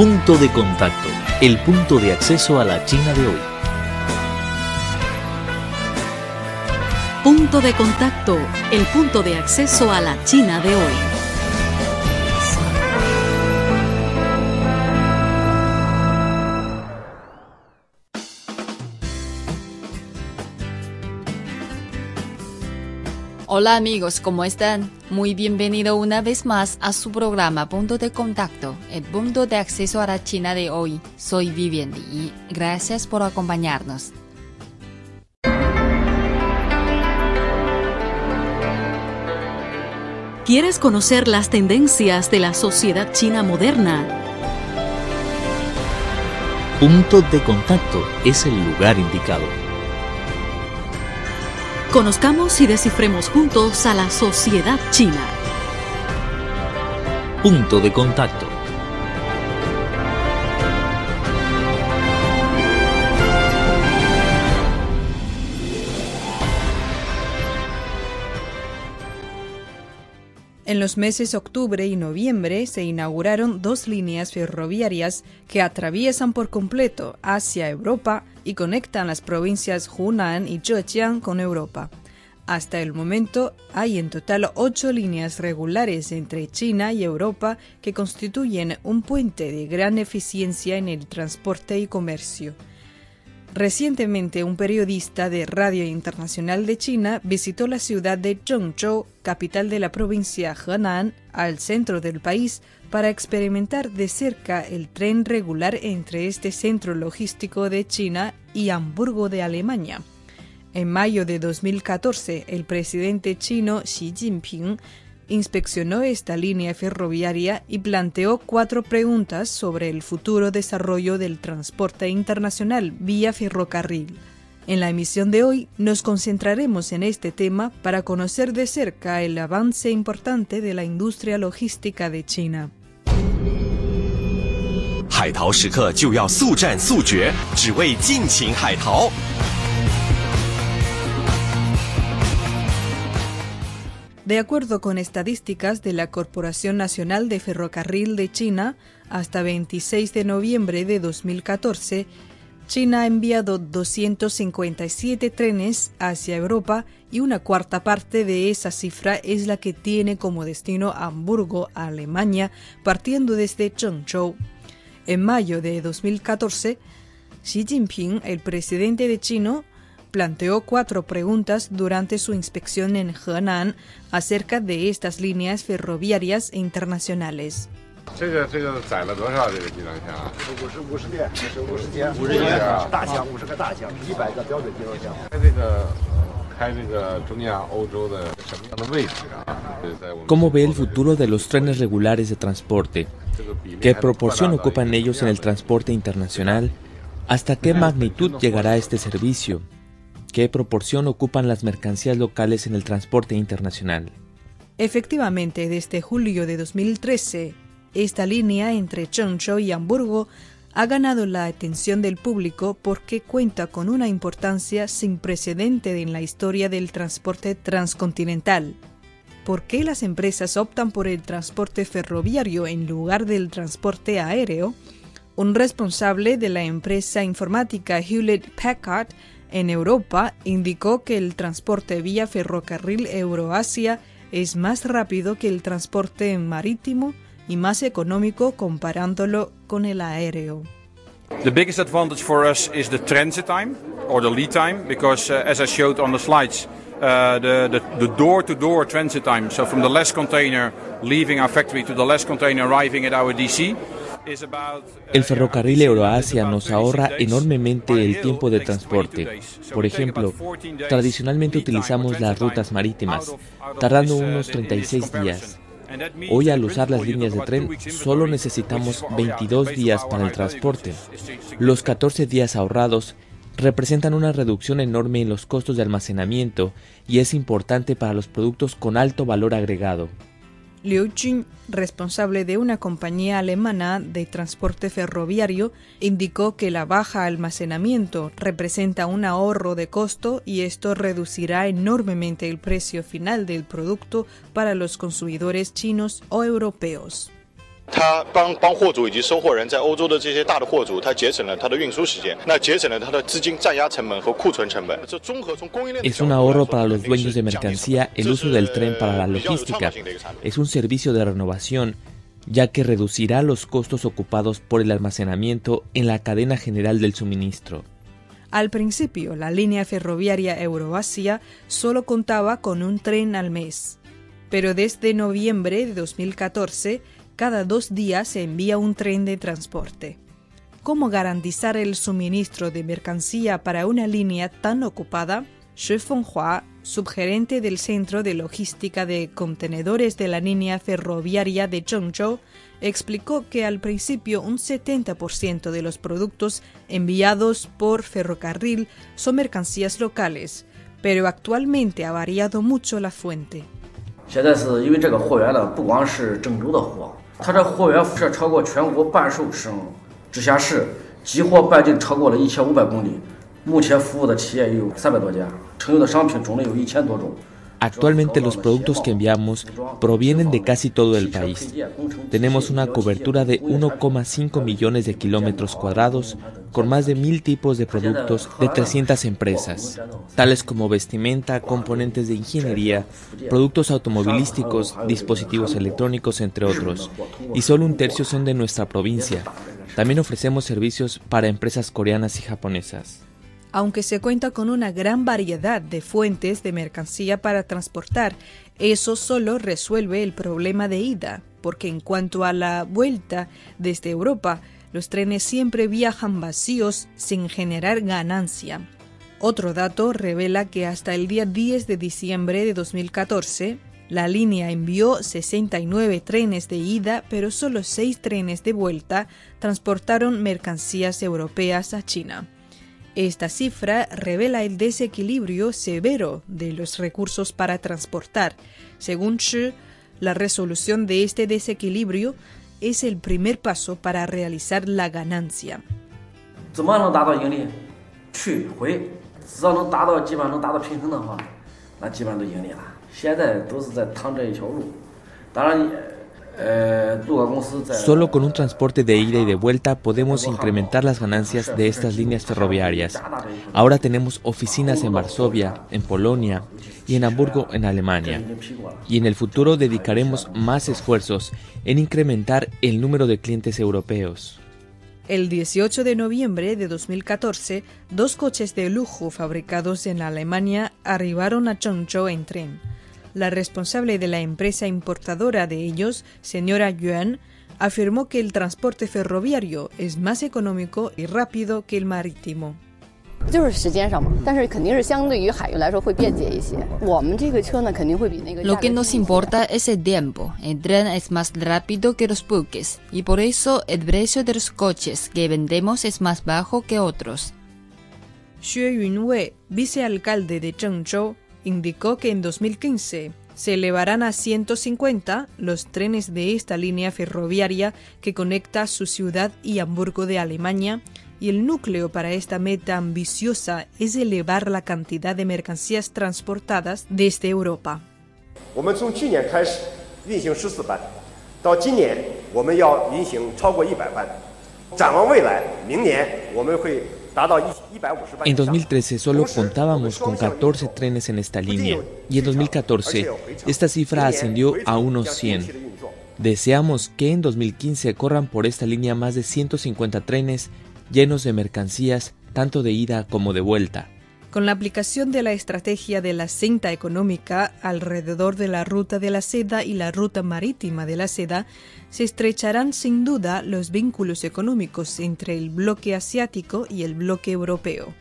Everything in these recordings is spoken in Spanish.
Punto de contacto, el punto de acceso a la China de hoy. Punto de contacto, el punto de acceso a la China de hoy. Hola amigos, ¿cómo están? Muy bienvenido una vez más a su programa Punto de Contacto, el punto de acceso a la China de hoy. Soy Vivian y gracias por acompañarnos. ¿Quieres conocer las tendencias de la sociedad china moderna? Punto de contacto es el lugar indicado. Conozcamos y descifremos juntos a la sociedad china. Punto de contacto. En los meses octubre y noviembre se inauguraron dos líneas ferroviarias que atraviesan por completo hacia Europa y conectan las provincias Hunan y Zhejiang con Europa. Hasta el momento hay en total ocho líneas regulares entre China y Europa que constituyen un puente de gran eficiencia en el transporte y comercio. Recientemente, un periodista de Radio Internacional de China visitó la ciudad de Zhengzhou, capital de la provincia Henan, al centro del país, para experimentar de cerca el tren regular entre este centro logístico de China y Hamburgo de Alemania. En mayo de 2014, el presidente chino Xi Jinping inspeccionó esta línea ferroviaria y planteó cuatro preguntas sobre el futuro desarrollo del transporte internacional vía ferrocarril. En la emisión de hoy nos concentraremos en este tema para conocer de cerca el avance importante de la industria logística de China. De acuerdo con estadísticas de la Corporación Nacional de Ferrocarril de China, hasta 26 de noviembre de 2014, China ha enviado 257 trenes hacia Europa y una cuarta parte de esa cifra es la que tiene como destino Hamburgo, Alemania, partiendo desde Zhengzhou. En mayo de 2014, Xi Jinping, el presidente de China, planteó cuatro preguntas durante su inspección en Henan acerca de estas líneas ferroviarias internacionales. ¿Cómo ve el futuro de los trenes regulares de transporte? ¿Qué proporción ocupan ellos en el transporte internacional? ¿Hasta qué magnitud llegará este servicio? ¿Qué proporción ocupan las mercancías locales en el transporte internacional? Efectivamente, desde julio de 2013, esta línea entre Chongzhou y Hamburgo ha ganado la atención del público porque cuenta con una importancia sin precedente en la historia del transporte transcontinental. ¿Por qué las empresas optan por el transporte ferroviario en lugar del transporte aéreo? Un responsable de la empresa informática Hewlett Packard en Europa indicó que el transporte vía ferrocarril Euroasia es más rápido que el transporte marítimo y más económico comparándolo con el aéreo. The biggest advantage for us is the transit time or the lead time because uh, as I showed on the slides uh, the, door-to-door transit time, so from the last container leaving our factory to the last container arriving at our DC, el ferrocarril Euroasia nos ahorra enormemente el tiempo de transporte. Por ejemplo, tradicionalmente utilizamos las rutas marítimas, tardando unos 36 días. Hoy al usar las líneas de tren solo necesitamos 22 días para el transporte. Los 14 días ahorrados representan una reducción enorme en los costos de almacenamiento y es importante para los productos con alto valor agregado. Liu Jun, responsable de una compañía alemana de transporte ferroviario, indicó que la baja almacenamiento representa un ahorro de costo y esto reducirá enormemente el precio final del producto para los consumidores chinos o europeos. Es un ahorro para los dueños de mercancía el uso del tren para la logística. Es un servicio de renovación ya que reducirá los costos ocupados por el almacenamiento en la cadena general del suministro. Al principio, la línea ferroviaria Euroasia solo contaba con un tren al mes, pero desde noviembre de 2014, cada dos días se envía un tren de transporte. ¿Cómo garantizar el suministro de mercancía para una línea tan ocupada? Xu Fenghua, subgerente del Centro de Logística de Contenedores de la línea ferroviaria de Zhengzhou, explicó que al principio un 70% de los productos enviados por ferrocarril son mercancías locales, pero actualmente ha variado mucho la fuente. 它这货源辐射超过全国半数省直辖市集货半径超过了一千五百公里。目前服务的企业有三百多家承运的商品种类有一千多种。Actualmente los productos que enviamos provienen de casi todo el país. Tenemos una cobertura de 1,5 millones de kilómetros cuadrados con más de mil tipos de productos de 300 empresas, tales como vestimenta, componentes de ingeniería, productos automovilísticos, dispositivos electrónicos, entre otros. Y solo un tercio son de nuestra provincia. También ofrecemos servicios para empresas coreanas y japonesas. Aunque se cuenta con una gran variedad de fuentes de mercancía para transportar, eso solo resuelve el problema de ida, porque en cuanto a la vuelta desde Europa, los trenes siempre viajan vacíos sin generar ganancia. Otro dato revela que hasta el día 10 de diciembre de 2014, la línea envió 69 trenes de ida, pero solo 6 trenes de vuelta transportaron mercancías europeas a China. Esta cifra revela el desequilibrio severo de los recursos para transportar. Según Shi, la resolución de este desequilibrio es el primer paso para realizar la ganancia. Solo con un transporte de ida y de vuelta podemos incrementar las ganancias de estas líneas ferroviarias. Ahora tenemos oficinas en Varsovia, en Polonia y en Hamburgo, en Alemania. Y en el futuro dedicaremos más esfuerzos en incrementar el número de clientes europeos. El 18 de noviembre de 2014, dos coches de lujo fabricados en Alemania arribaron a Chongzhou en tren. La responsable de la empresa importadora de ellos, señora Yuan, afirmó que el transporte ferroviario es más económico y rápido que el marítimo. Lo que nos importa es el tiempo. El tren es más rápido que los buques y por eso el precio de los coches que vendemos es más bajo que otros. Xue Yunwei, vicealcalde de Zhengzhou, indicó que en 2015 se elevarán a 150 los trenes de esta línea ferroviaria que conecta su ciudad y Hamburgo de Alemania y el núcleo para esta meta ambiciosa es elevar la cantidad de mercancías transportadas desde Europa. En 2013 solo contábamos con 14 trenes en esta línea y en 2014 esta cifra ascendió a unos 100. Deseamos que en 2015 corran por esta línea más de 150 trenes llenos de mercancías tanto de ida como de vuelta. Con la aplicación de la estrategia de la cinta económica alrededor de la ruta de la seda y la ruta marítima de la seda, se estrecharán sin duda los vínculos económicos entre el bloque asiático y el bloque europeo.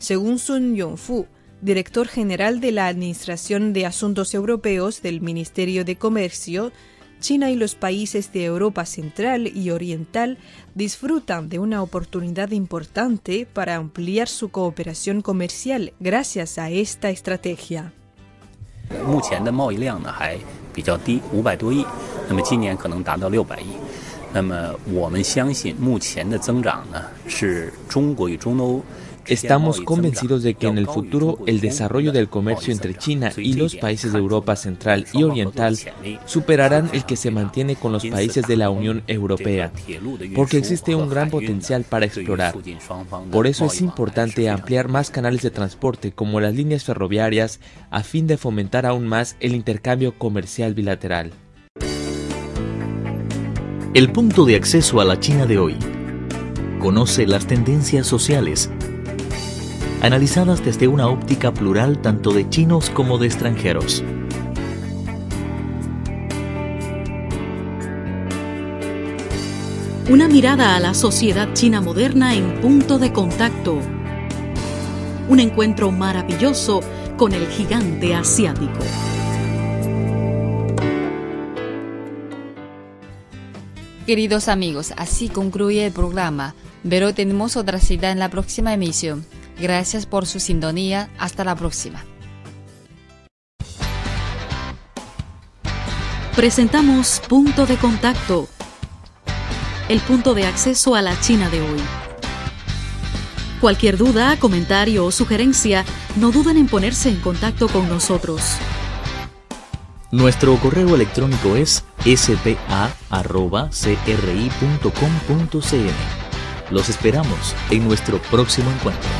Según Sun Yongfu, director general de la Administración de Asuntos Europeos del Ministerio de Comercio, China y los países de Europa Central y Oriental disfrutan de una oportunidad importante para ampliar su cooperación comercial gracias a esta estrategia. Estamos convencidos de que en el futuro el desarrollo del comercio entre China y los países de Europa Central y Oriental superarán el que se mantiene con los países de la Unión Europea, porque existe un gran potencial para explorar. Por eso es importante ampliar más canales de transporte como las líneas ferroviarias a fin de fomentar aún más el intercambio comercial bilateral. El punto de acceso a la China de hoy. Conoce las tendencias sociales, analizadas desde una óptica plural tanto de chinos como de extranjeros. Una mirada a la sociedad china moderna en punto de contacto. Un encuentro maravilloso con el gigante asiático. Queridos amigos, así concluye el programa, pero tenemos otra cita en la próxima emisión. Gracias por su sintonía. Hasta la próxima. Presentamos Punto de Contacto, el punto de acceso a la China de hoy. Cualquier duda, comentario o sugerencia, no duden en ponerse en contacto con nosotros. Nuestro correo electrónico es spa.cri.com.cn. Los esperamos en nuestro próximo encuentro.